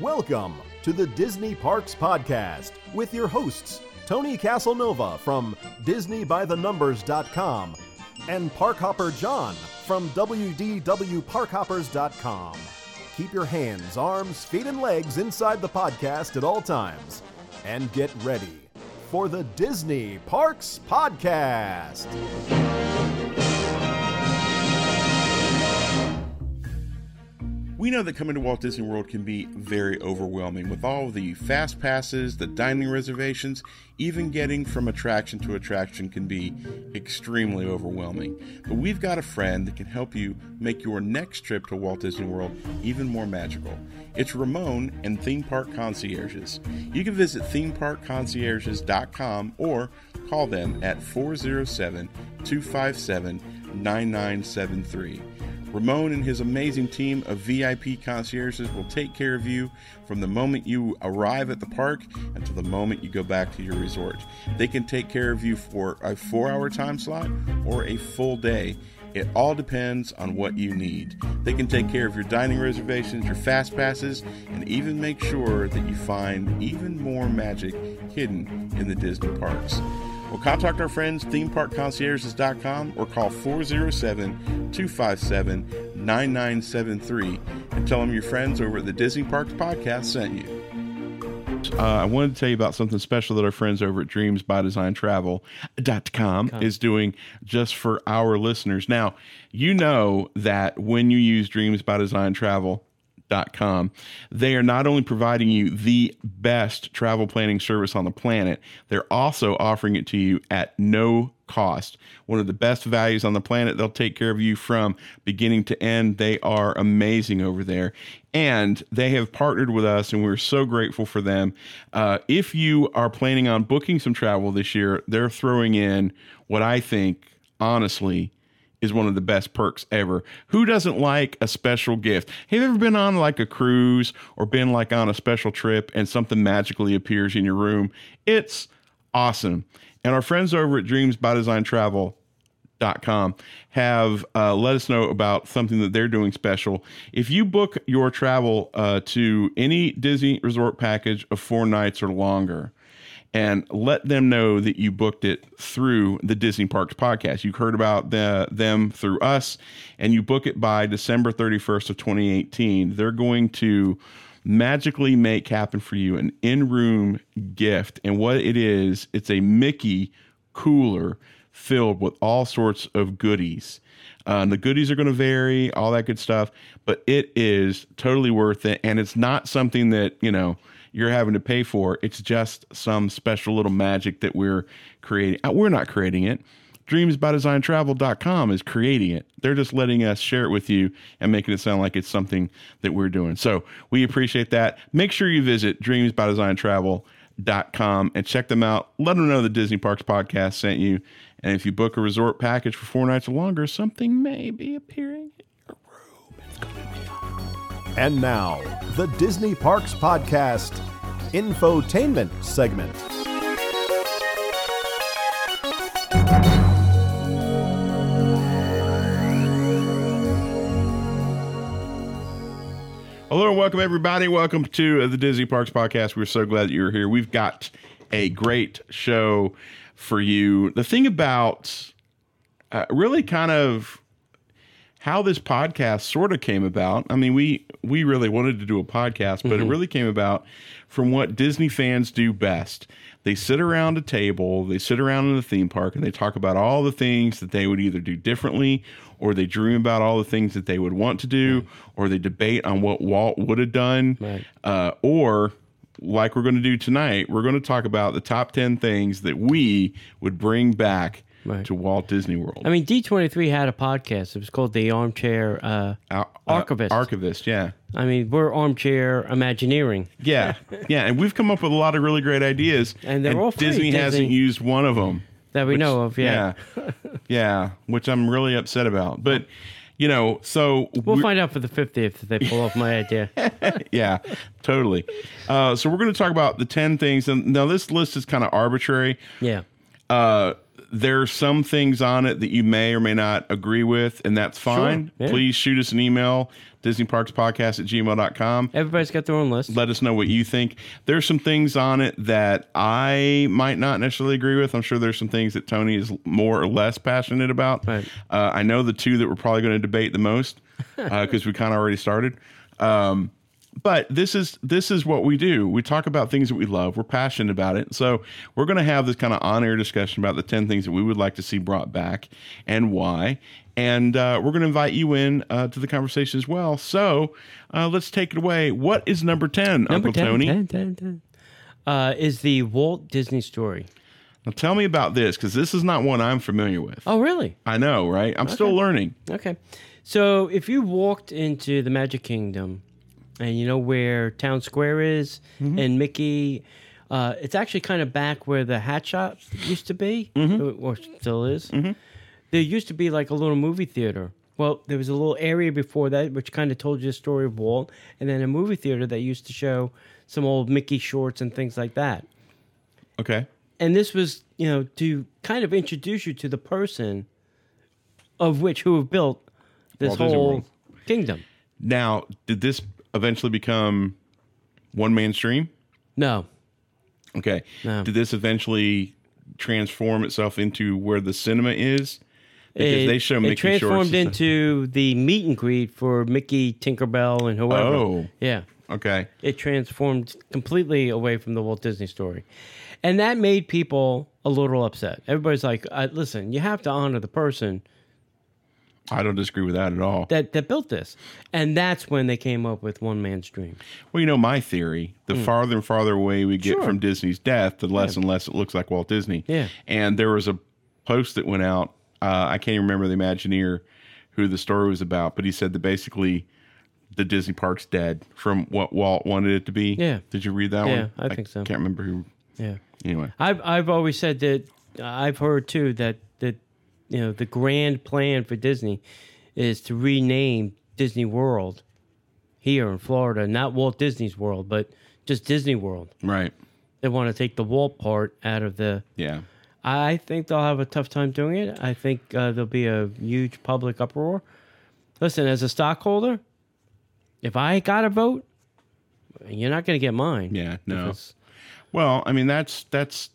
Welcome to the Disney Parks Podcast with your hosts, Tony Casanova from DisneyByTheNumbers.com and Parkhopper John from WDWParkhoppers.com. Keep your hands, arms, feet, and legs inside the podcast at all times and get ready for the Disney Parks Podcast. We know that coming to Walt Disney World can be very overwhelming with all the fast passes, the dining reservations, even getting from attraction to attraction can be extremely overwhelming. But we've got a friend that can help you make your next trip to Walt Disney World even more magical. It's Ramon and Theme Park Concierges. You can visit themeparkconcierges.com or call them at 407 257 9973. Ramon and his amazing team of VIP concierges will take care of you from the moment you arrive at the park until the moment you go back to your resort. They can take care of you for a four hour time slot or a full day. It all depends on what you need. They can take care of your dining reservations, your fast passes, and even make sure that you find even more magic hidden in the Disney parks. Well, contact our friends, themeparkconcierges.com, or call 407 257 9973 and tell them your friends over at the Disney Parks Podcast sent you. Uh, I wanted to tell you about something special that our friends over at dreamsbydesigntravel.com is doing just for our listeners. Now, you know that when you use Dreams by Design Travel, Com. They are not only providing you the best travel planning service on the planet, they're also offering it to you at no cost. One of the best values on the planet. They'll take care of you from beginning to end. They are amazing over there. And they have partnered with us, and we're so grateful for them. Uh, if you are planning on booking some travel this year, they're throwing in what I think, honestly, is one of the best perks ever. Who doesn't like a special gift? Have you ever been on like a cruise or been like on a special trip and something magically appears in your room? It's awesome. And our friends over at Dreams by Design Travel dot com have uh, let us know about something that they're doing special. If you book your travel uh, to any Disney resort package of four nights or longer, and let them know that you booked it through the Disney Parks podcast. You heard about the, them through us, and you book it by December 31st of 2018. They're going to magically make happen for you an in-room gift. And what it is, it's a Mickey cooler filled with all sorts of goodies. Uh, the goodies are going to vary, all that good stuff, but it is totally worth it. And it's not something that, you know, you're having to pay for. It's just some special little magic that we're creating. Uh, we're not creating it. DreamsByDesignTravel.com is creating it. They're just letting us share it with you and making it sound like it's something that we're doing. So we appreciate that. Make sure you visit DreamsByDesignTravel.com and check them out. Let them know the Disney Parks podcast sent you. And if you book a resort package for four nights or longer, something may be appearing in your room. It's going to be and now, the Disney Parks Podcast infotainment segment. Hello and welcome, everybody. Welcome to the Disney Parks Podcast. We're so glad that you're here. We've got a great show for you. The thing about uh, really kind of how this podcast sort of came about. I mean, we we really wanted to do a podcast, but mm-hmm. it really came about from what Disney fans do best. They sit around a table, they sit around in the theme park, and they talk about all the things that they would either do differently, or they dream about all the things that they would want to do, right. or they debate on what Walt would have done, right. uh, or like we're going to do tonight, we're going to talk about the top 10 things that we would bring back right. to Walt Disney World. I mean, D23 had a podcast. It was called The Armchair uh, uh, Archivist. Archivist, yeah. I mean, we're armchair Imagineering. Yeah, yeah. And we've come up with a lot of really great ideas. And they're and all free. Disney, Disney hasn't used one of them. That we which, know of, yeah. Yeah, yeah, which I'm really upset about. But you know, so we'll find out for the 50th if they pull off my idea. yeah, totally. Uh, so we're going to talk about the 10 things. And now this list is kind of arbitrary. Yeah. Uh, there's some things on it that you may or may not agree with, and that's fine. yeah. Please shoot us an email, DisneyParksPodcast at gmail.com. Everybody's got their own list. Let us know what you think. There's some things on it that I might not necessarily agree with. I'm sure there's some things that Tony is more or less passionate about. Right. Uh, I know the two that we're probably going to debate the most because we kind of already started. Um, but this is this is what we do. We talk about things that we love. We're passionate about it. So we're going to have this kind of on-air discussion about the ten things that we would like to see brought back and why. And uh, we're going to invite you in uh, to the conversation as well. So uh, let's take it away. What is number ten, Number Uncle 10, Tony? 10, 10, 10, uh, is the Walt Disney story. Now tell me about this because this is not one I'm familiar with. Oh, really? I know, right? I'm still learning. Okay. So if you walked into the Magic Kingdom and you know where Town Square is mm-hmm. and Mickey, uh, it's actually kind of back where the hat shop used to be, mm-hmm. or still is. Mm-hmm. There used to be like a little movie theater. Well, there was a little area before that which kind of told you the story of Walt, and then a movie theater that used to show some old Mickey shorts and things like that. Okay. And this was, you know, to kind of introduce you to the person of which who have built this Walt whole kingdom. Now, did this eventually become One Man's Dream? No, Okay. No. Did this eventually transform itself into where the cinema is? Because it, they show Mickey Shorts. it transformed shorts. and stuff. into the meet and greet for Mickey, Tinkerbell, and whoever. Oh. yeah, Okay. it transformed completely away from the Walt Disney story, and that made people a little upset. Everybody's like, uh, "Listen, you have to honor the person I don't disagree with that at all. that that built this," and that's when they came up with One Man's Dream. well, you know my theory. The farther and farther away we get. Sure. from Disney's death, the less and less it looks like Walt Disney. Yeah. And there was a post that went out. Uh, I can't even remember the Imagineer who the story was about, but he said that basically the Disney park's dead from what Walt wanted it to be. Yeah. Did you read that Yeah, one? I think so. Can't remember who. Yeah. Anyway. I've I've always said that I've heard too that that you know the grand plan for Disney is to rename Disney World here in Florida, not Walt Disney's World, but just Disney World. Right. They want to take the Walt part out of the. Yeah. I think they'll have a tough time doing it. I think uh, there'll be a huge public uproar. Listen, as a stockholder, if I got a vote, you're not going to get mine. Yeah. No. Well, I mean that's that's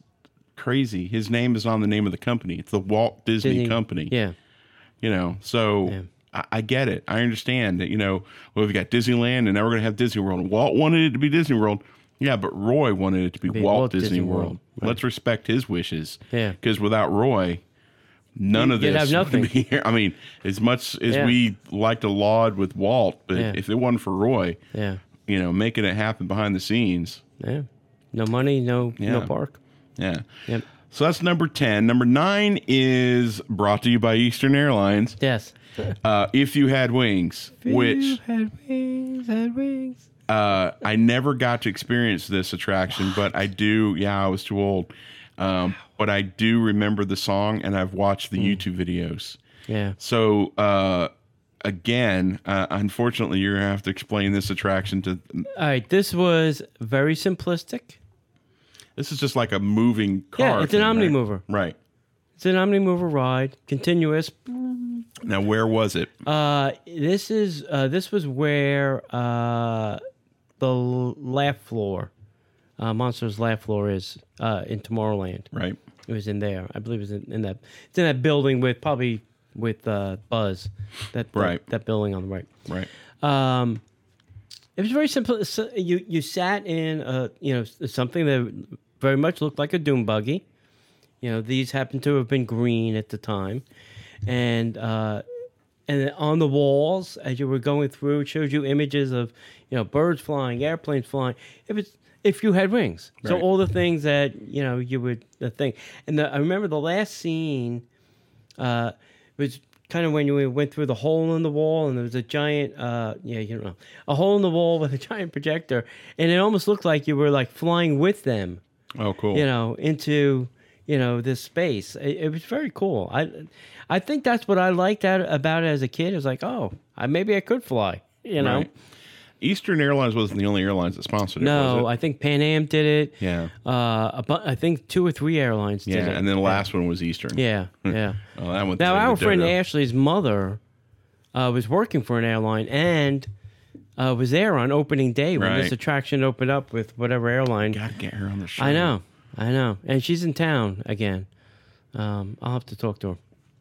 crazy. His name is on the name of the company. It's the Walt Disney, Disney- Company. Yeah. You know, so Yeah. I, I get it. I understand that. You know, well, we've got Disneyland, and now we're gonna have Disney World. Walt wanted it to be Disney World. Yeah, but Roy wanted it to be, Be Walt, Walt Disney, Disney World. World, right. Let's respect his wishes. Yeah. Because without Roy, none of You'd this have would nothing. be here. I mean, as much as Yeah. we like to laud with Walt, but Yeah. if it wasn't for Roy, Yeah. you know, making it happen behind the scenes, Yeah. No money, no no park. Yeah. Yep. So that's number 10. Number nine is brought to you by Eastern Airlines. Yes. Uh, if you had wings, which You had wings, had wings. uh, I never got to experience this attraction, but I do. Yeah, I was too old. Um, but I do remember the song and I've watched the YouTube videos. Yeah. So, uh, again, uh, unfortunately, you're going to have to explain this attraction to. All right. This was very simplistic. This is just like a moving car. Yeah, it's an thing, Omni right? mover. Right. It's an Omni Mover ride, continuous. Now, where was it? Uh, this is uh, this was where uh, the laugh floor, uh, Monsters Laugh Floor is uh, in Tomorrowland. Right. It was in there. I believe it was in, in that. It's in that building with probably with uh, Buzz. That, that Right. That building on the right. Right. Um, it was very simple. So you you sat in a you know something that very much looked like a doom buggy. You know these happened to have been green at the time, and uh, and on the walls as you were going through, it showed you images of you know birds flying, airplanes flying. If it's if you had wings, so all the things that you know you would think. And the, I remember the last scene uh, was kind of when you went through the hole in the wall and there was a giant, uh, yeah, you know, a hole in the wall with a giant projector, and it almost looked like you were like flying with them, Oh, cool. you know, into you know this space. It, it was very cool. I, I think that's what I liked out about it as a kid. It was like, oh, I, maybe I could fly, you know. Right. Eastern Airlines wasn't the only airlines that sponsored it. No, I think Pan Am did it. yeah, Uh, a bu- I think two or three airlines did yeah, it. and then the last one was Eastern. yeah, yeah. Oh, that one. Now, our friend. Ashley's mother uh, was working for an airline and uh, was there on opening day when this attraction opened up with whatever airline. Gotta get her on the show. I know, I know, and she's in town again. Um, I'll have to talk to her.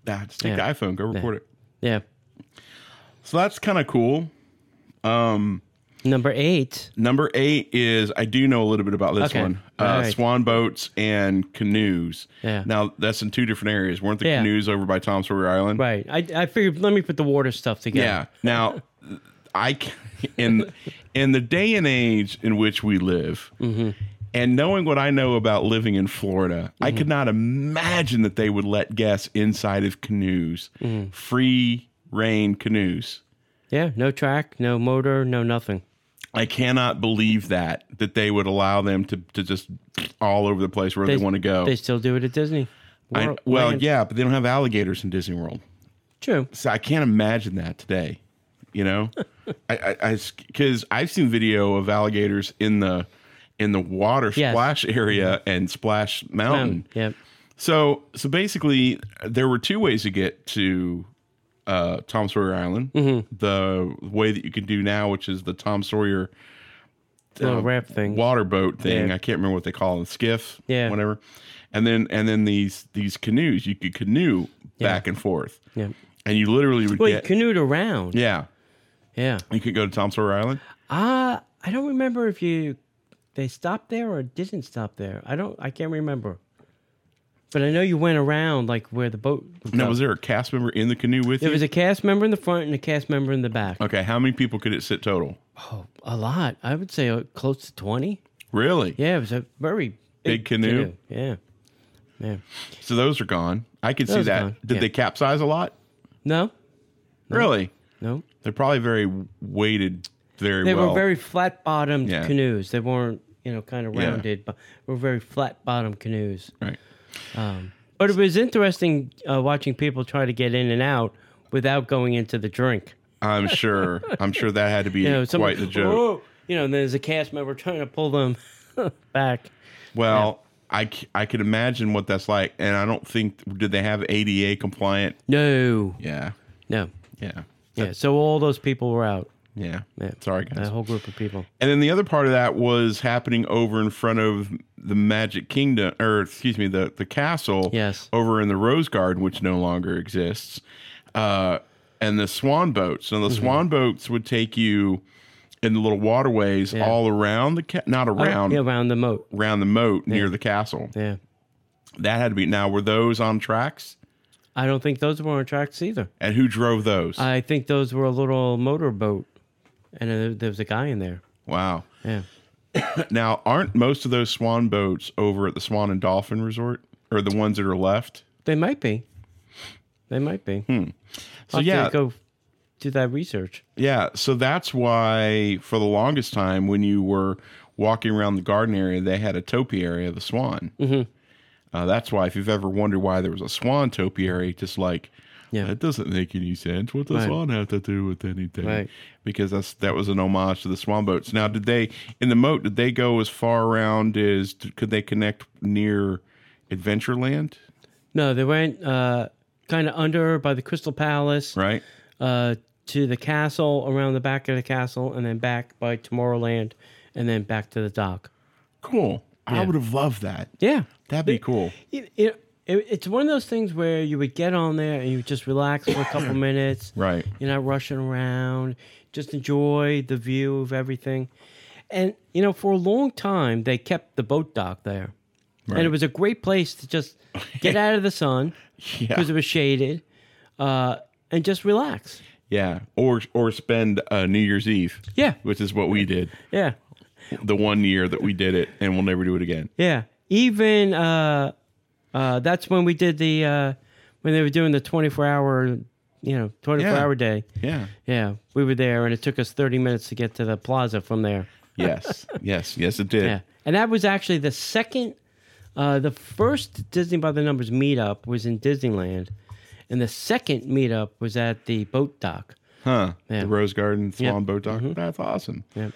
Ah, just take Yeah. the iPhone, go record it. Yeah. So that's kind of cool. Number eight. Number eight is I do know a little bit about this Okay. one. Uh, All right. Swan boats and canoes. Yeah. Now that's in two different areas. Weren't the Yeah. canoes over by Tom Sawyer Island? Right. I, I figured let me put the water stuff together. Yeah. Now, I in in the day and age in which we live, Mm-hmm. and knowing what I know about living in Florida, I Mm-hmm. could not imagine that they would let guests inside of canoes, Mm-hmm. free reign canoes. Yeah. No track, no motor, no nothing. I cannot believe that that they would allow them to to just all over the place where they, want to go. They still do it at Disney. I- well, Land. yeah, but they don't have alligators in Disney World. True. So I can't imagine that today. You know, I, I, because I've seen video of alligators in the in the water Yes. splash area and Splash Mountain. Um, yeah. So, so basically, there were two ways to get to uh, Tom Sawyer Island. Mm-hmm. The way that you can do now, which is the Tom Sawyer Little raft thing. water boat thing. Yeah. I can't remember what they call it, skiff, Yeah. whatever. And then and then these these canoes, you could canoe back and forth, Yeah. and you literally would Well, you canoed around. yeah. Yeah. You could go to Tom Sawyer Island. Uh, I don't remember if you they stopped there or didn't stop there. I don't. I can't remember. But I know you went around like where the boat. would Now, go. was there a cast member in the canoe with There you? There was a cast member in the front and a cast member in the back. okay, how many people could it sit total? Oh, a lot. I would say uh, close to twenty. Really? Yeah, it was a very Big canoe? Yeah. Yeah. So those are gone. I could see Those are that. Did yeah. they capsize a lot? No. Really? No. They're probably very weighted very They well. were very flat bottomed Yeah. canoes. They weren't, you know, kind of Yeah. rounded, but were very flat bottomed canoes. right. But it was interesting uh, watching people try to get in and out without going into the drink. I'm sure. I'm sure that had to be You know, quite the joke. "Whoa," You know, and there's a cast member trying to pull them back. Well, I I could imagine what that's like, and I don't think did they have ADA compliant? No, Yeah, no, yeah, yeah. So all those people were out. yeah. Yeah. Sorry, A guys. whole group of people. And then the other part of that was happening over in front of the Magic Kingdom, or excuse me, the the castle. Yes. Over in the Rose Garden, which no longer exists, uh, and the swan boats. Now the Mm-hmm. swan boats would take you in the little waterways Yeah. all around the ca- not around yeah, around the moat. around the moat near the castle. Yeah, That had to be. Now were those on tracks? I don't think those were on tracks either. And who drove those? I think those were a little motorboat, and uh, there was a guy in there. wow. Yeah. Now aren't most of those swan boats over at the Swan and Dolphin Resort, or the ones that are left? They might be. They might be. Hmm. So I'll yeah, go do that research. Yeah, so that's why for the longest time when you were walking around the garden area, they had a topiary of the swan. Mm-hmm. Uh, that's why if you've ever wondered why there was a swan topiary, just like Yeah. that doesn't make any sense. What does Right. swan have to do with anything? Right. Because that's that was an homage to the swan boats. Now, did they in the moat? Did they go as far around as could they connect near Adventureland? No, they went uh, kind of under by the Crystal Palace Right. uh, to the castle, around the back of the castle, and then back by Tomorrowland, and then back to the dock. Cool. I would have loved that. Yeah. That'd be cool. You know, it, it's one of those things where you would get on there and you would just relax for a couple minutes. Right. You're not rushing around. Just enjoy the view of everything. And, you know, for a long time, they kept the boat dock there. And it was a great place to just get out of the sun Yeah. because it was shaded uh, and just relax. Yeah, or or spend uh, New Year's Eve. Yeah. which is what we did Yeah. the one year that we did it, and we'll never do it again. Yeah. Even uh, uh, that's when we did the, uh, when they were doing the 24 hour, you know, 24 Yeah. hour day. Yeah. Yeah, we were there, and it took us 30 minutes to get to the plaza from there. Yes. yes. Yes. It did. Yeah, and that was actually the second, uh, the first Disney by the Numbers meetup was in Disneyland, and the second meetup was at the boat dock. Huh. Yeah. The Rose Garden Swan. Mm-hmm. Boat Dock. That's awesome. Yeah.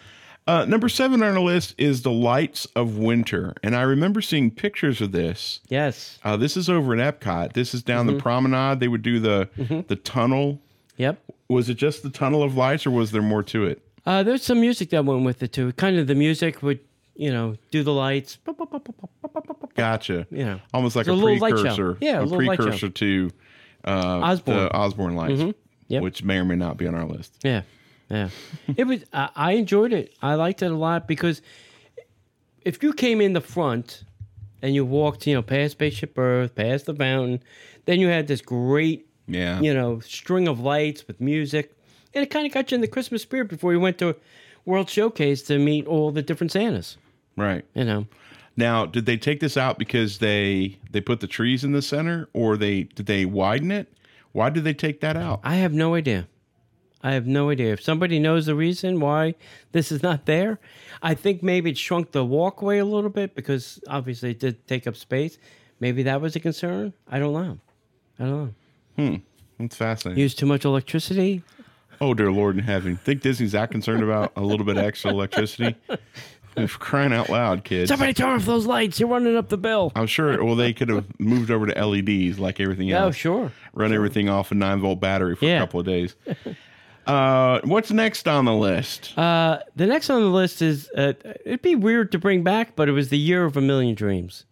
Uh, number seven on our list is the Lights of Winter, and I remember seeing pictures of this. Yes. Uh, this is over in Epcot. This is down Mm-hmm. the promenade. They would do the the tunnel. Yep. Was it just the tunnel of lights, or was there more to it? Uh, there's some music that went with it too. Kind of the music would, you know, do the lights. Gotcha. Yeah. almost like a, a little light show. precursor. Yeah, a a, little light show. precursor to uh, Osborne. the Osborne lights, Yep. which may or may not be on our list. Yeah, yeah. it was. I, I enjoyed it. I liked it a lot because if you came in the front and you walked, you know, past Spaceship Earth, past the fountain, then you had this great, Yeah. you know, string of lights with music, and it kind of got you in the Christmas spirit before you went to World Showcase to meet all the different Santas. Right. You know, Now, did they take this out because they they put the trees in the center, or they did they widen it? Why did they take that out? I have no idea. I have no idea. If somebody knows the reason why this is not there, I think maybe it shrunk the walkway a little bit because obviously it did take up space. Maybe that was a concern. I don't know. I don't know. Hmm. That's fascinating. Use too much electricity. oh dear Lord in heaven! Think Disney's that concerned about a little bit extra electricity? For crying out loud, kids! Somebody turn off those lights. You're running up the bill. I'm sure. Well, they could have moved over to LEDs like everything else. Oh, sure. Run everything off a nine volt battery for Yeah. a couple of days. uh, what's next on the list? Uh, the next on the list is uh, it'd be weird to bring back, but it was the year of a million dreams.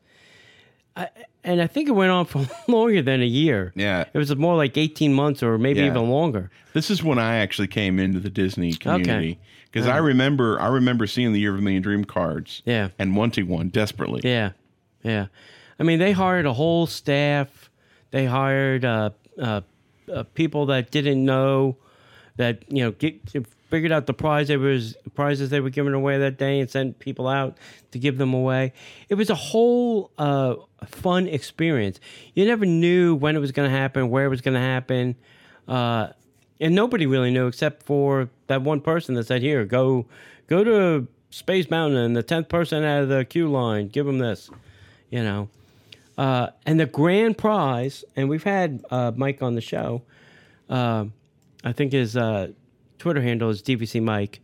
I, and I think it went on for longer than a year. Yeah. It was more like 18 months or maybe Yeah. even longer. This is when I actually came into the Disney community Okay. because I remember I remember seeing the Year of a Million Dream cards. Yeah. and wanting one desperately. Yeah, yeah. I mean, they hired a whole staff. They hired uh, uh, uh, people that didn't know that you know get, figured out the prize they was prizes they were giving away that day and sent people out to give them away. It was a whole uh, fun experience. You never knew when it was going to happen, where it was going to happen. Uh, and nobody really knew except for that one person that said, "Here, go, go to Space Mountain, and the tenth person out of the queue line, give them this," you know. Uh, and the grand prize, and we've had uh, Mike on the show. Uh, I think his uh, Twitter handle is DVC Mike.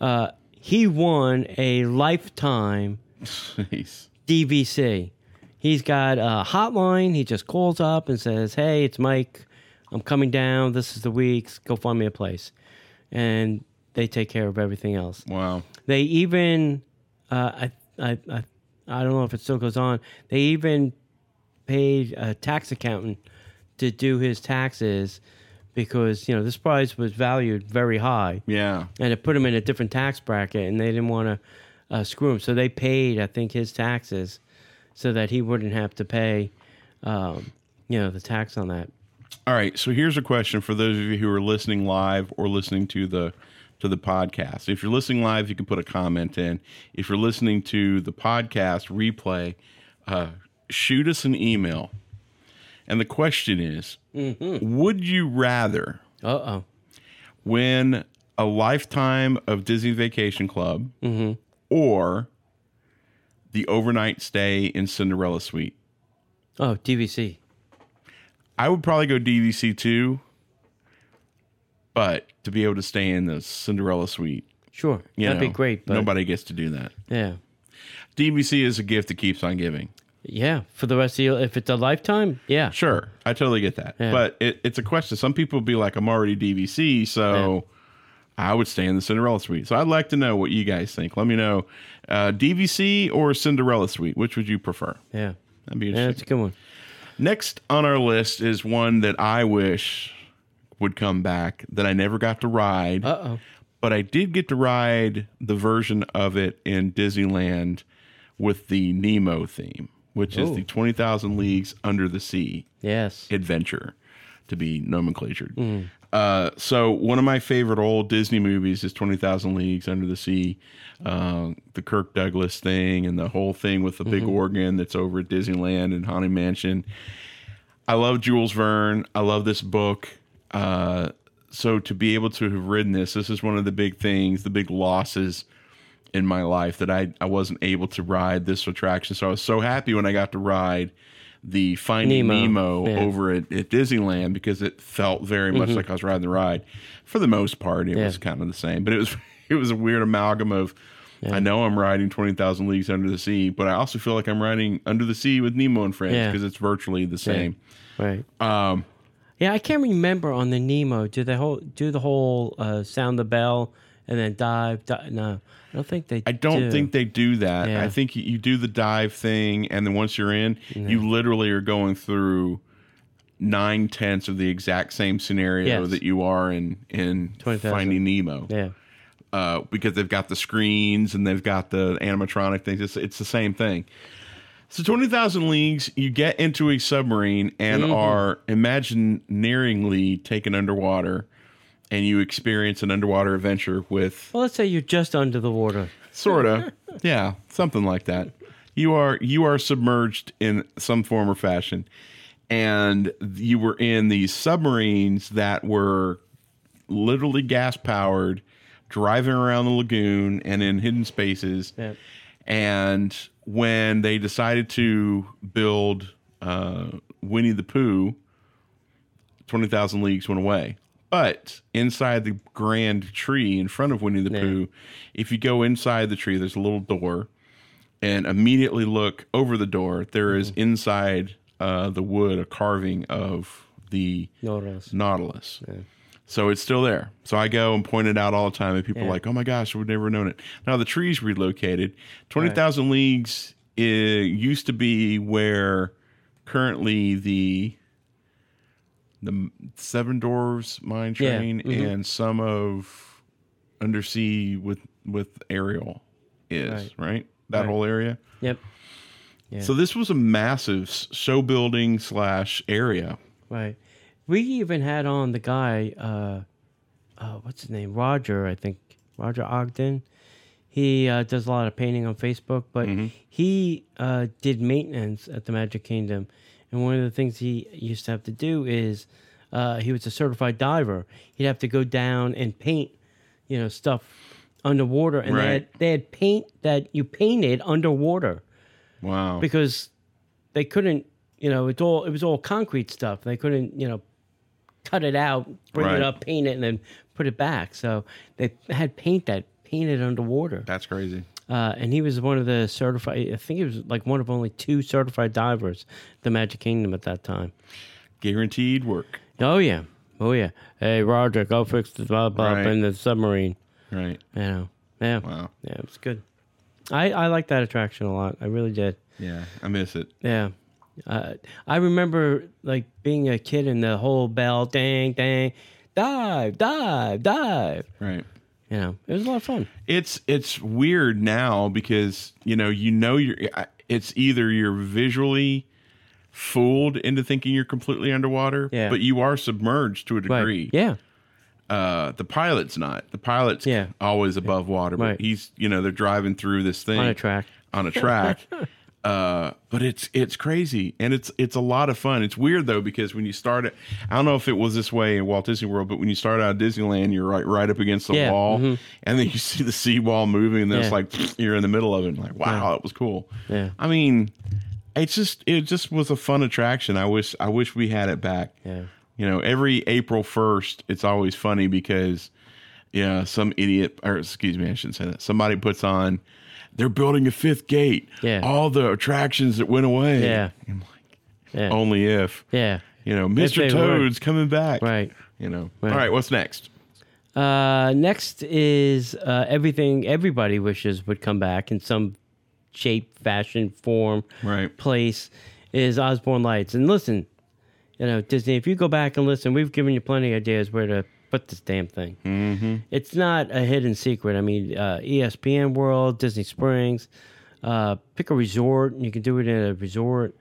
Uh, he won a lifetime Jeez. DVC. He's got a hotline. He just calls up and says, "Hey, it's Mike. I'm coming down. This is the week. Go find me a place," and they take care of everything else. Wow. They even, uh, I, I, I, I don't know if it still goes on. They even paid a tax accountant to do his taxes because you know this prize was valued very high Yeah. and it put him in a different tax bracket, and they didn't want to uh, screw him, so they paid, I think, his taxes, so that he wouldn't have to pay, um, you know, the tax on that. All right. So here's a question for those of you who are listening live or listening to the to the podcast. If you're listening live, you can put a comment in. If you're listening to the podcast replay, uh, shoot us an email. And the question is, would you rather Uh oh. win a lifetime of Disney Vacation Club or the overnight stay in Cinderella Suite? Oh, DVC. I would probably go DVC too, but to be able to stay in the Cinderella Suite, Sure, that'd know, be great. But nobody gets to do that. yeah, DVC is a gift that keeps on giving. Yeah, for the rest of you, if it's a lifetime, yeah, Sure, I totally get that, Yeah. but it, it's a question. Some people would be like, "I'm already DVC, so I would stay in the Cinderella Suite." So I'd like to know what you guys think. Let me know, uh, DVC or Cinderella Suite, which would you prefer? yeah, That'd be yeah. interesting. That's a good one. Next on our list is one that I wish would come back that I never got to ride. Uh oh. but I did get to ride the version of it in Disneyland with the Nemo theme, which is the 20,000 Leagues Under the Sea Yes. adventure, to be nomenclatured. Uh, so, one of my favorite old Disney movies is 20,000 Leagues Under the Sea, uh, the Kirk Douglas thing, and the whole thing with the big organ that's over at Disneyland and Haunted Mansion. I love Jules Verne. I love this book. Uh, so to be able to have written this, this is one of the big things, the big losses in my life that I, I wasn't able to ride this attraction. So I was so happy when I got to ride the Finding Nemo, Nemo, yeah. over at, at Disneyland because it felt very much like I was riding the ride. For the most part, it Mm-hmm. Yeah. was kind of the same, but it was it was a weird amalgam of. I know I'm riding twenty thousand leagues under the sea, but I also feel like I'm riding under the sea with Nemo and friends Yeah. because it's virtually the same. Right. Um, Yeah, I can't remember on the Nemo. Do they whole do the whole uh, sound the bell and then dive? di- no, I don't think they. I don't do. think they do that. Yeah. I think you, do the dive thing, and then once you're in, you literally are going through nine tenths of the exact same scenario Yes. that you are in in 20,000. Finding Nemo. Yeah. Uh, because they've got the screens and they've got the animatronic things. It's, it's the same thing. So twenty thousand leagues, you get into a submarine and Mm-hmm. are imagineeringly taken underwater, and you experience an underwater adventure with Well, let's say you're just under the water. sorta. Yeah something like that. You are you are submerged in some form or fashion. And you were in these submarines that were literally gas powered driving around the lagoon and in hidden spaces. Yeah. and when they decided to build uh, winnie the pooh 20000 leagues went away but inside the grand tree in front of winnie the Yeah. pooh if you go inside the tree there's a little door and immediately look over the door there is inside uh, the wood a carving of the Notice. nautilus. So it's still there. So i go and point it out all the time and people are like oh my gosh we've never known it. Now the tree's relocated. 20000 leagues i used to be where currently the the seven dwarves mine Yeah, train mhm. and some of undersea with with ariel is right, Right. that Right. whole area Yep. Yeah. so this was a massive show building slash area Right. We even had on the guy, uh, uh, what's his name? Roger, I think. Roger Ogden. He uh, does a lot of painting on Facebook, but he uh, did maintenance at the Magic Kingdom. And one of the things he used to have to do is uh, he was a certified diver. He'd have to go down and paint, you know, stuff underwater. And they, had, they had paint that you painted underwater. Wow. Because they couldn't you know it's all it was all concrete stuff. They couldn't you know cut it out bring Right. it up paint it and then put it back. So they had paint that painted underwater. That's crazy uh, and he was one of the certified i think he was like one of only two certified divers the magic kingdom at that time. Guaranteed work. Oh yeah. Oh yeah. Hey roger go fix the blah Right. in the submarine. Right. You know yeah. Wow. Yeah it was good. I i like that attraction a lot. I really did. Yeah i miss it. Yeah. Uh, I remember like being a kid and the whole bell, dang, dang, dive, dive, dive. right You know, it was a lot of fun. it's it's weird now because you know you know you're it's either you're visually fooled into thinking you're completely underwater Yeah. but you are submerged to a Right. degree Yeah. uh the pilot's not the pilot's Yeah. always above water but Right. he's you know they're driving through this thing On a track. on a track uh but it's it's crazy and it's it's a lot of fun it's weird though because when you start it i don't know if it was this way in walt disney world but when you start out at disneyland you're right right up against the Yeah, wall mhm. and then you see the seawall moving and then it's like you're in the middle of it and like wow that was cool Yeah. i mean it's just it just was a fun attraction i wish i wish we had it back Yeah. you know, every April 1st, it's always funny because, yeah, some idiot, or excuse me, I shouldn't say that. Somebody puts on, they're building a fifth gate. Yeah. All the attractions that went away. Yeah. I'm like, Yeah. only if, Yeah. you know, Mr. they were. Toad's coming back. Right. You know, Right. all right, what's next? Uh, next is uh, everything everybody wishes would come back in some shape, fashion, form, Right. place is Osborne Lights. And listen, you know, Disney, if you go back and listen, we've given you plenty of ideas where to put this damn thing. Mm-hmm. It's not a hidden secret. I mean, uh, ESPN World, Disney Springs, uh, pick a resort, and you can do it in a resort.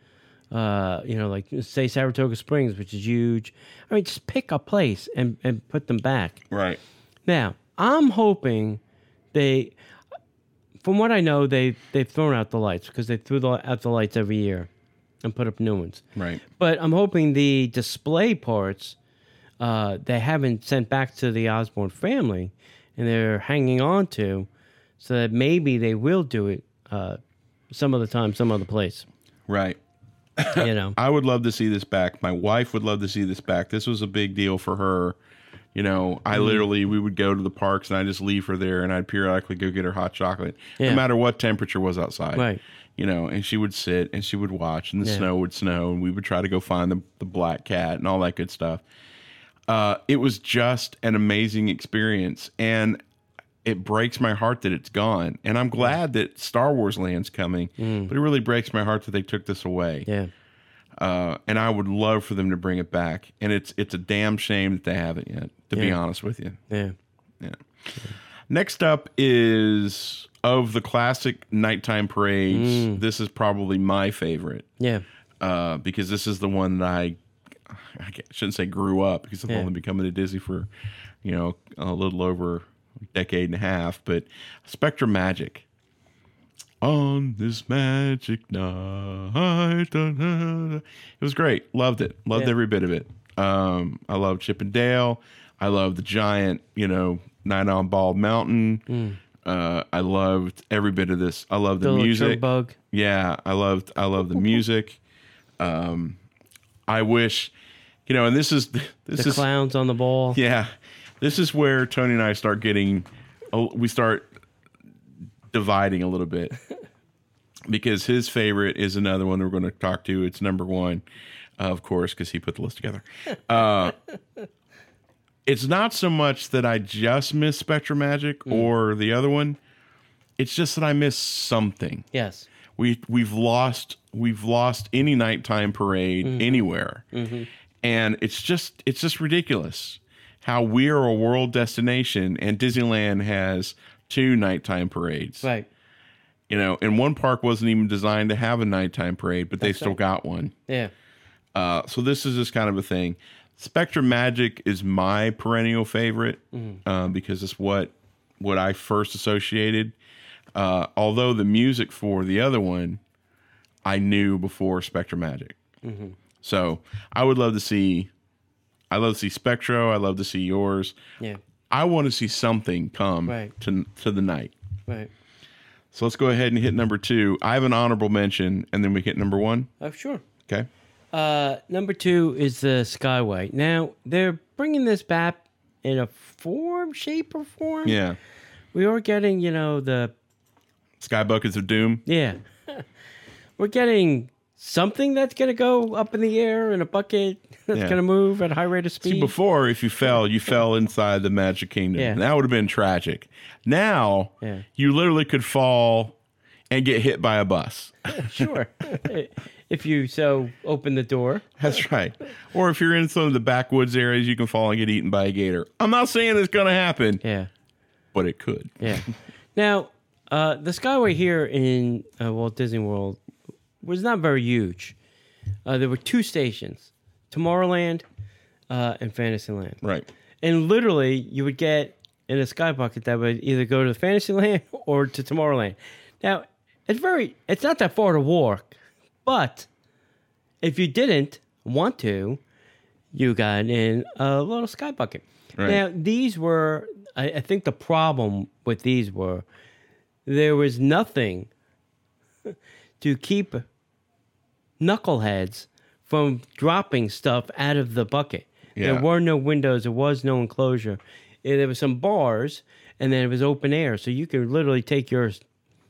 Uh, you know, like say Saratoga Springs, which is huge. I mean, just pick a place and, and put them back. Right. Now, I'm hoping they, from what I know, they they've thrown out the lights because they threw the, out the lights every year and put up new ones. Right. But I'm hoping the display parts uh, they haven't sent back to the Osborne family, and they're hanging on to, so that maybe they will do it uh, some other time, some other place. Right. you know. I would love to see this back. My wife would love to see this back. This was a big deal for her. You know, I Mm-hmm. literally we would go to the parks and I just leave her there and I'd periodically go get her hot chocolate, Yeah. no matter what temperature was outside. Right. You know, and she would sit and she would watch and the Yeah. snow would snow and we would try to go find the, the black cat and all that good stuff. Uh, it was just an amazing experience and it breaks my heart that it's gone. And I'm glad that Star Wars Land's coming, but it really breaks my heart that they took this away Mm. Yeah. uh, and I would love for them to bring it back. And it's it's a damn shame that they haven't yet. To be honest with you. Yeah. Next up is of the classic nighttime parades. Mm. This is probably my favorite Yeah. uh, because this is the one that I I shouldn't say grew up because I've Yeah. only been coming to Disney for you know a little over a decade and a half. But SpectroMagic. On this magic night, da, da, da. it was great. Loved it. Loved Yeah. every bit of it. Um, I loved Chip and Dale. I loved the giant, you know, Night on Bald Mountain. Uh, I loved every bit of this. I loved the, The music. bug. Yeah, I loved I love the music. Um, I wish, you know, and this is this The is clowns on the ball. yeah, this is where Tony and I start getting, oh, we start dividing a little bit because his favorite is another one we're going to talk to. It's number one, uh, of course, because he put the list together. Uh, it's not so much that I just miss SpectroMagic or the other one. It's just that I miss something Yes. We we've lost we've lost any nighttime parade anywhere and it's just it's just ridiculous how we're a world destination and disneyland has two nighttime parades Right. you know and one park wasn't even designed to have a nighttime parade but they still right. got one Yeah. uh, so this is just kind of a thing. SpectroMagic is my perennial favorite uh, because it's what what I first associated. Uh, although the music for the other one, I knew before SpectroMagic. So I would love to see. I love to see Spectro. I love to see yours. Yeah. I want to see something come Right. to to the night. Right. So let's go ahead and hit number two. I have an honorable mention, and then we hit number one. Oh, sure. Okay. Uh, number two is the Skyway. Now they're bringing this back in a form, shape, or form. Yeah. We are getting, you know, the Sky Buckets of Doom. yeah. We're getting something that's gonna go up in the air in a bucket that's Yeah. gonna move at a high rate of speed. See, before, if you fell, you fell inside the Magic Kingdom. Yeah. That would have been tragic. Now, Yeah. you literally could fall and get hit by a bus. sure. if you so open the door. That's right. Or if you're in some of the backwoods areas, you can fall and get eaten by a gator. I'm not saying it's going to happen, Yeah. but it could. Yeah. now, uh, the Skyway here in uh, Walt Disney World was not very huge. Uh, there were two stations, Tomorrowland uh, and Fantasyland. Right. And literally, you would get in a sky bucket that would either go to Fantasyland or to Tomorrowland. Now, it's very, it's not that far to walk, but if you didn't want to, you got in a little sky bucket. Right. Now, these were, I, I think the problem with these were there was nothing to keep knuckleheads from dropping stuff out of the bucket. Yeah. There were no windows, there was no enclosure. There were some bars, and then it was open air, so you could literally take your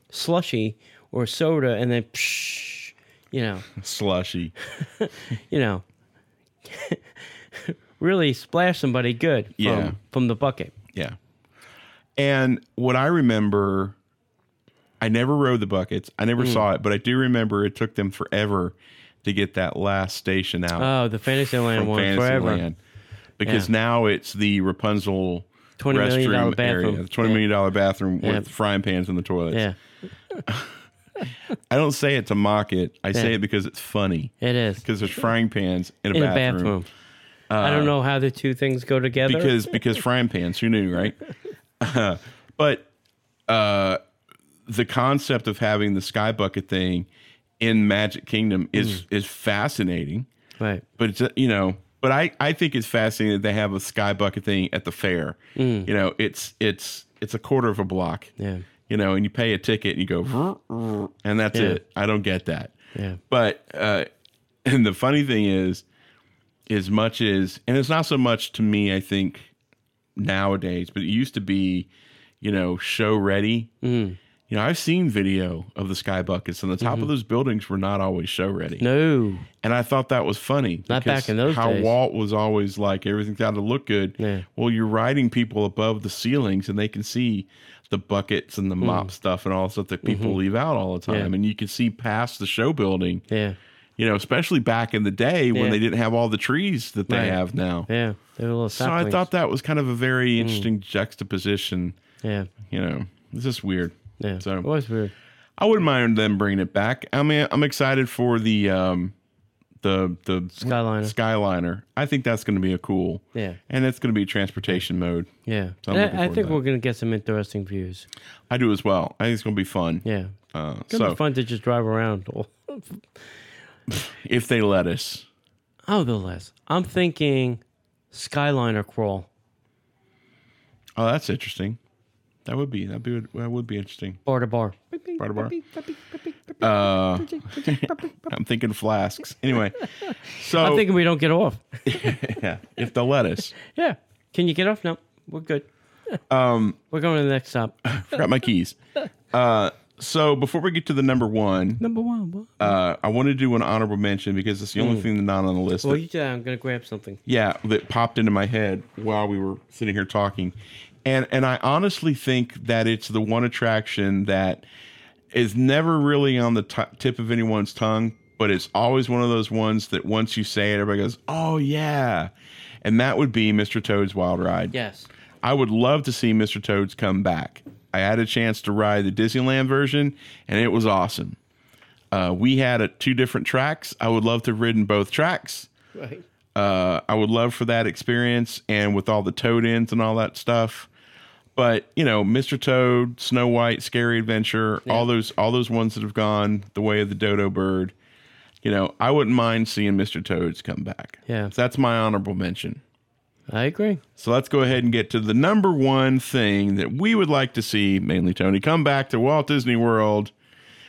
slushy or soda and then, psh, you know, Slushy. you know, really splash somebody good from, Yeah. from the bucket. Yeah. And what I remember, I never rode the buckets. I never Hmm. saw it, but I do remember it took them forever to get that last station out. Oh, the Fantasyland one forever. Because Yeah. now it's the Rapunzel $20 million bathroom. area, the twenty million dollar bathroom Yeah. with frying pans in the toilets. Yeah, I don't say it to mock it. I say it because it's funny. it is. Because there's frying pans in a In a bathroom. bathroom. I don't know how the two things go together. Because because frying pans, who knew, right? Uh, but uh, the concept of having the sky bucket thing in Magic Kingdom is Mm. is fascinating. right. but it's you know but i i think it's fascinating that they have a sky bucket thing at the fair Mm. you know it's it's it's a quarter of a block Yeah. you know and you pay a ticket and you go and that's Yeah. it i don't get that Yeah. but uh And the funny thing is, as much as, and it's not so much to me, I think nowadays, but it used to be, you know, show ready. Mm. You know, I've seen video of the sky buckets, and the top Mm-hmm. of those buildings were not always show ready. No. And I thought that was funny. Not back in those days. how days. Walt was always like everything's got to look good. Yeah. Well, you're riding people above the ceilings, and they can see the buckets and the mop stuff and all the stuff that people leave out all the time, Mm. Mm-hmm. Yeah. and you can see past the show building. Yeah. You know, especially back in the day when Yeah. they didn't have all the trees that they Right. have now. Yeah. They were little So I thought that was kind of a Mm. very interesting juxtaposition. Yeah. You know, it's just weird. Yeah. So- it was weird. I wouldn't mind them bringing it back. I mean, I'm excited for the um, the the Skyliner. Skyliner. I think that's going to be a cool. Yeah. And it's going to be transportation mode. Yeah. So I'm And looking I, I think we're gonna get some interesting views. I do as well. I think it's going to be fun. Yeah. Uh, It's gonna so be fun to just drive around. if they let us, Oh, the less. I'm thinking Skyliner crawl. oh, that's interesting. That would be that be that would be interesting. Bar to bar. Bar to bar. Uh, I'm thinking flasks. Anyway, so I'm thinking we don't get off. yeah, if they'll let us. Yeah. Can you get off? No. We're good. Um, we're going to the next stop. Forgot my keys. Uh, so before we get to the number one, Number one. Uh, I want to do an honorable mention because it's the only thing that's not on the list. Well, that- you do. I'm going to grab something. yeah, that popped into my head while we were sitting here talking, and and I honestly think that it's the one attraction that is never really on the t- tip of anyone's tongue, but it's always one of those ones that once you say it, everybody goes, "Oh yeah," and that would be Mr. Toad's Wild Ride. Yes. I would love to see Mr. Toad's come back. I had a chance to ride the Disneyland version, and it was awesome. Uh, we had a, two different tracks. I would love to have ridden both tracks. Right. Uh, I would love for that experience, and with all the Toad ends and all that stuff. But you know, Mr. Toad, Snow White, Scary Adventure, all those all those ones that have gone the way of the dodo bird. You know, I wouldn't mind seeing Mr. Toad's come back. Yeah. So that's my honorable mention. I agree. So let's go ahead and get to the number one thing that we would like to see, mainly Tony, come back to Walt Disney World.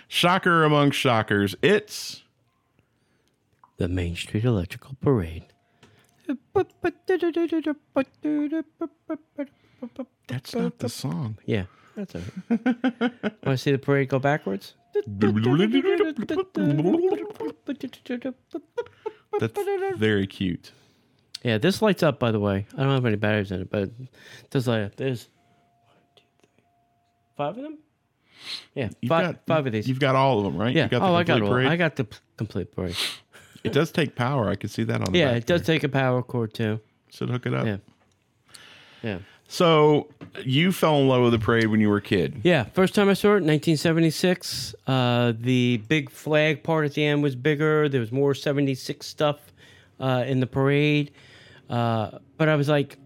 Shocker among shockers. It's The Main Street Electrical Parade. That's not the song. Yeah, that's all right. Want to see the parade go backwards? That's very cute. Yeah, this lights up, by the way. I don't have any batteries in it, but it does light up. There's one, two, three, five of them? Yeah, You've five, got- five of these. You've got all of them, right? Yeah. You got the oh, I got complete all. parade? I got the p- complete parade. It does take power. I can see that on the Yeah, back it does there. take a power cord too. Should hook it up. Yeah. Yeah. So you fell in love with the parade when you were a kid. Yeah, first time I saw it, 1976. Uh, the big flag part at the end was bigger. There was more 76 stuff uh, in the parade. Uh, but I was like,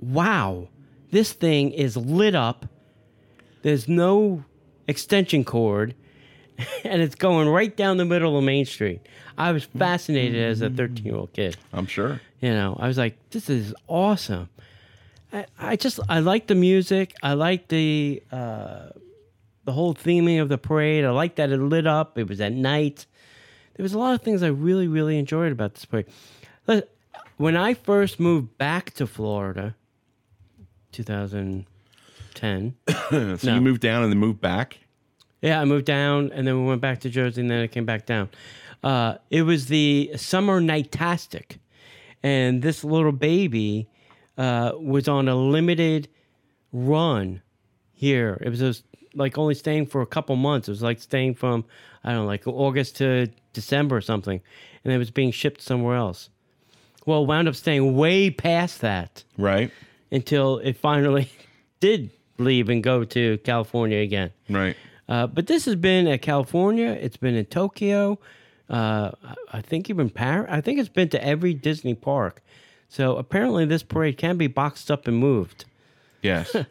wow, this thing is lit up. There's no extension cord, and it's going right down the middle of Main Street. I was fascinated as a 13 year old kid. I'm sure. You know, I was like, this is awesome. I, I just I like the music. I like the uh, the whole theming of the parade. I like that it lit up. It was at night. There was a lot of things I really really enjoyed about this parade. When I first moved back to Florida, 2010. So No. you moved down and then moved back. Yeah, I moved down and then we went back to Jersey and then I came back down. Uh, it was the summer nightastic. And this little baby uh, was on a limited run here. It was just like only staying for a couple months. It was like staying from, I don't know, like August to December or something. And it was being shipped somewhere else. Well, wound up staying way past that Right. until it finally did leave and go to California again. Right. Uh, but this has been at California. It's been in Tokyo. Uh, I- think even Paris. I think it's been to every Disney park. So apparently, this parade can be boxed up and moved. Yes.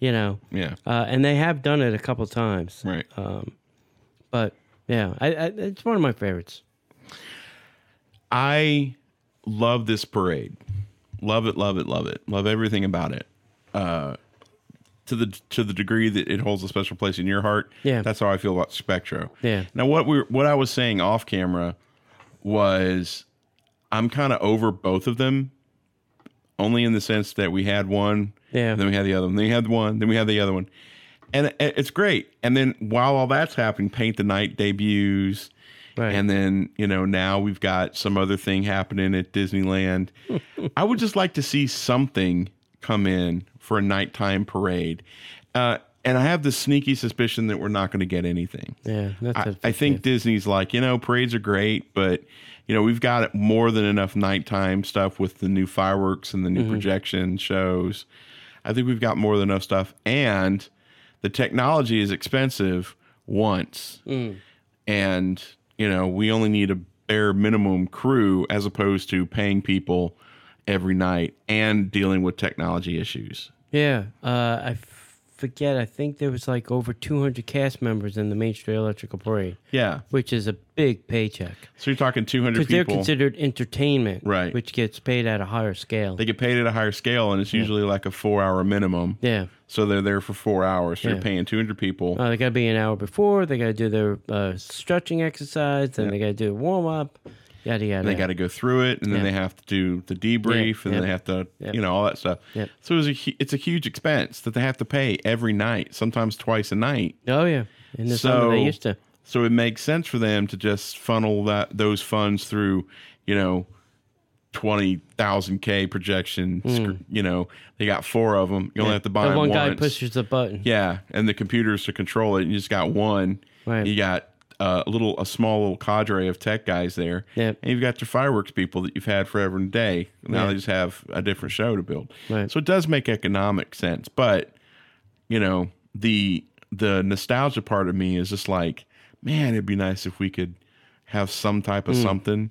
You know, yeah. uh, and they have done it a couple times. Right. But yeah, I, I, it's one of my favorites. I love this parade. Love it, love it, love it. Love everything about it. Uh, to the to the degree that it holds a special place in your heart. Yeah. That's how I feel about Spectro. Yeah. Now what we what I was saying off camera was I'm kind of over both of them, only in the sense that we had one, Yeah. then we had the other one, then we had the one, then we had the other one, and it's great. And then while all that's happening, Paint the Night debuts, Right. and then you know now we've got some other thing happening at Disneyland. I would just like to see something come in for a nighttime parade. Uh, and I have the sneaky suspicion that we're not going to get anything. Yeah, that's I, a- I think Disney's like, you know, parades are great, but you know, we've got more than enough nighttime stuff with the new fireworks and the new projection shows. I think we've got more than enough stuff, and the technology is expensive once, and you know, we only need a bare minimum crew as opposed to paying people every night and dealing with technology issues. Yeah, uh, I forget. I think there was like over 200 cast members in the Main Street Electrical Parade, Yeah, which is a big paycheck so you're talking 200 because they're considered entertainment, Right. Which gets paid at a higher scale. they get paid at a higher scale, and it's usually like a four-hour minimum. yeah, So they're there for four hours. So Yeah. you're paying 200 people. uh, they got to be an hour before. They got to do their uh, stretching exercise, then they got to do a warm up. Yada yada. and they got to go through it, and then they have to do the debrief, and then they have to, you know, all that stuff. So it's a hu- it's a huge expense that they have to pay every night, sometimes twice a night. Oh yeah, in the summer So they used to. So it makes sense for them to just funnel that those funds through, you know, twenty thousand k projection. Hmm. sc- You know, they got four of them. You only have to buy the one guy pushes the button. Yeah, and the computers to control it. You just got one. Right. You got uh, a little, a small little cadre of tech guys there. Yep. And you've got your fireworks people that you've had forever and a day. Now Yeah. they just have a different show to build. Right. So it does make economic sense, but you know the the nostalgia part of me is just like, man, it'd be nice if we could have some type of something.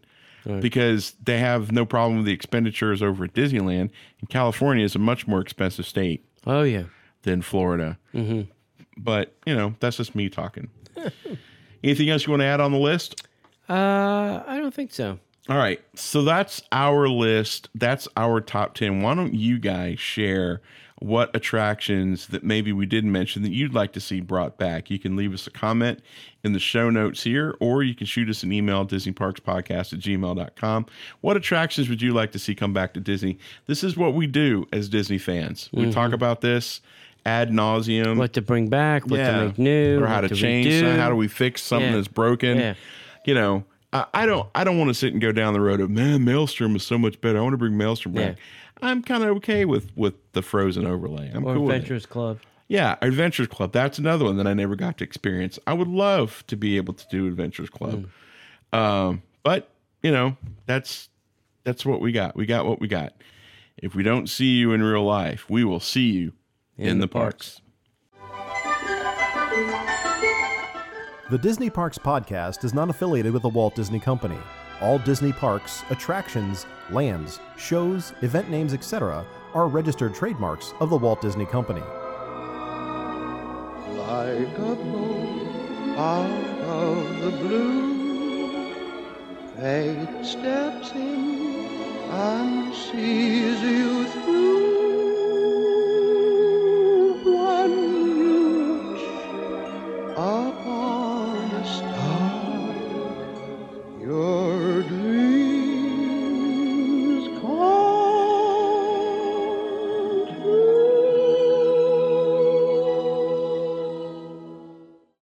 Because they have no problem with the expenditures over at Disneyland. And California is a much more expensive state Oh yeah. than Florida. Mm-hmm. But you know, that's just me talking. Anything else you want to add on the list? Uh, I don't think so. All right, so that's our list. That's our top ten. Why don't you guys share what attractions that maybe we didn't mention that you'd like to see brought back? You can leave us a comment in the show notes here, or you can shoot us an email, DisneyParksPodcast at gmail.com. What attractions would you like to see come back to Disney? This is what we do as Disney fans. We talk about this ad nauseum. What to bring back? What to make new? or how to change how do we fix something Yeah. that's broken Yeah. you know I, I don't i don't want to sit and go down the road of man maelstrom is so much better i want to bring maelstrom back i'm kind of okay with with the frozen overlay i'm or cool with it. Club? yeah Adventurers Club that's another one that i never got to experience i would love to be able to do Adventurers Club Hmm. um but you know that's that's what we got we got what we got if we don't see you in real life we will see you in, the, the parks. parks. The Disney Parks Podcast is not affiliated with the Walt Disney Company. All Disney parks, attractions, lands, shows, event names, etc., are registered trademarks of the Walt Disney Company. like a bolt out of the blue. Fate steps in and seals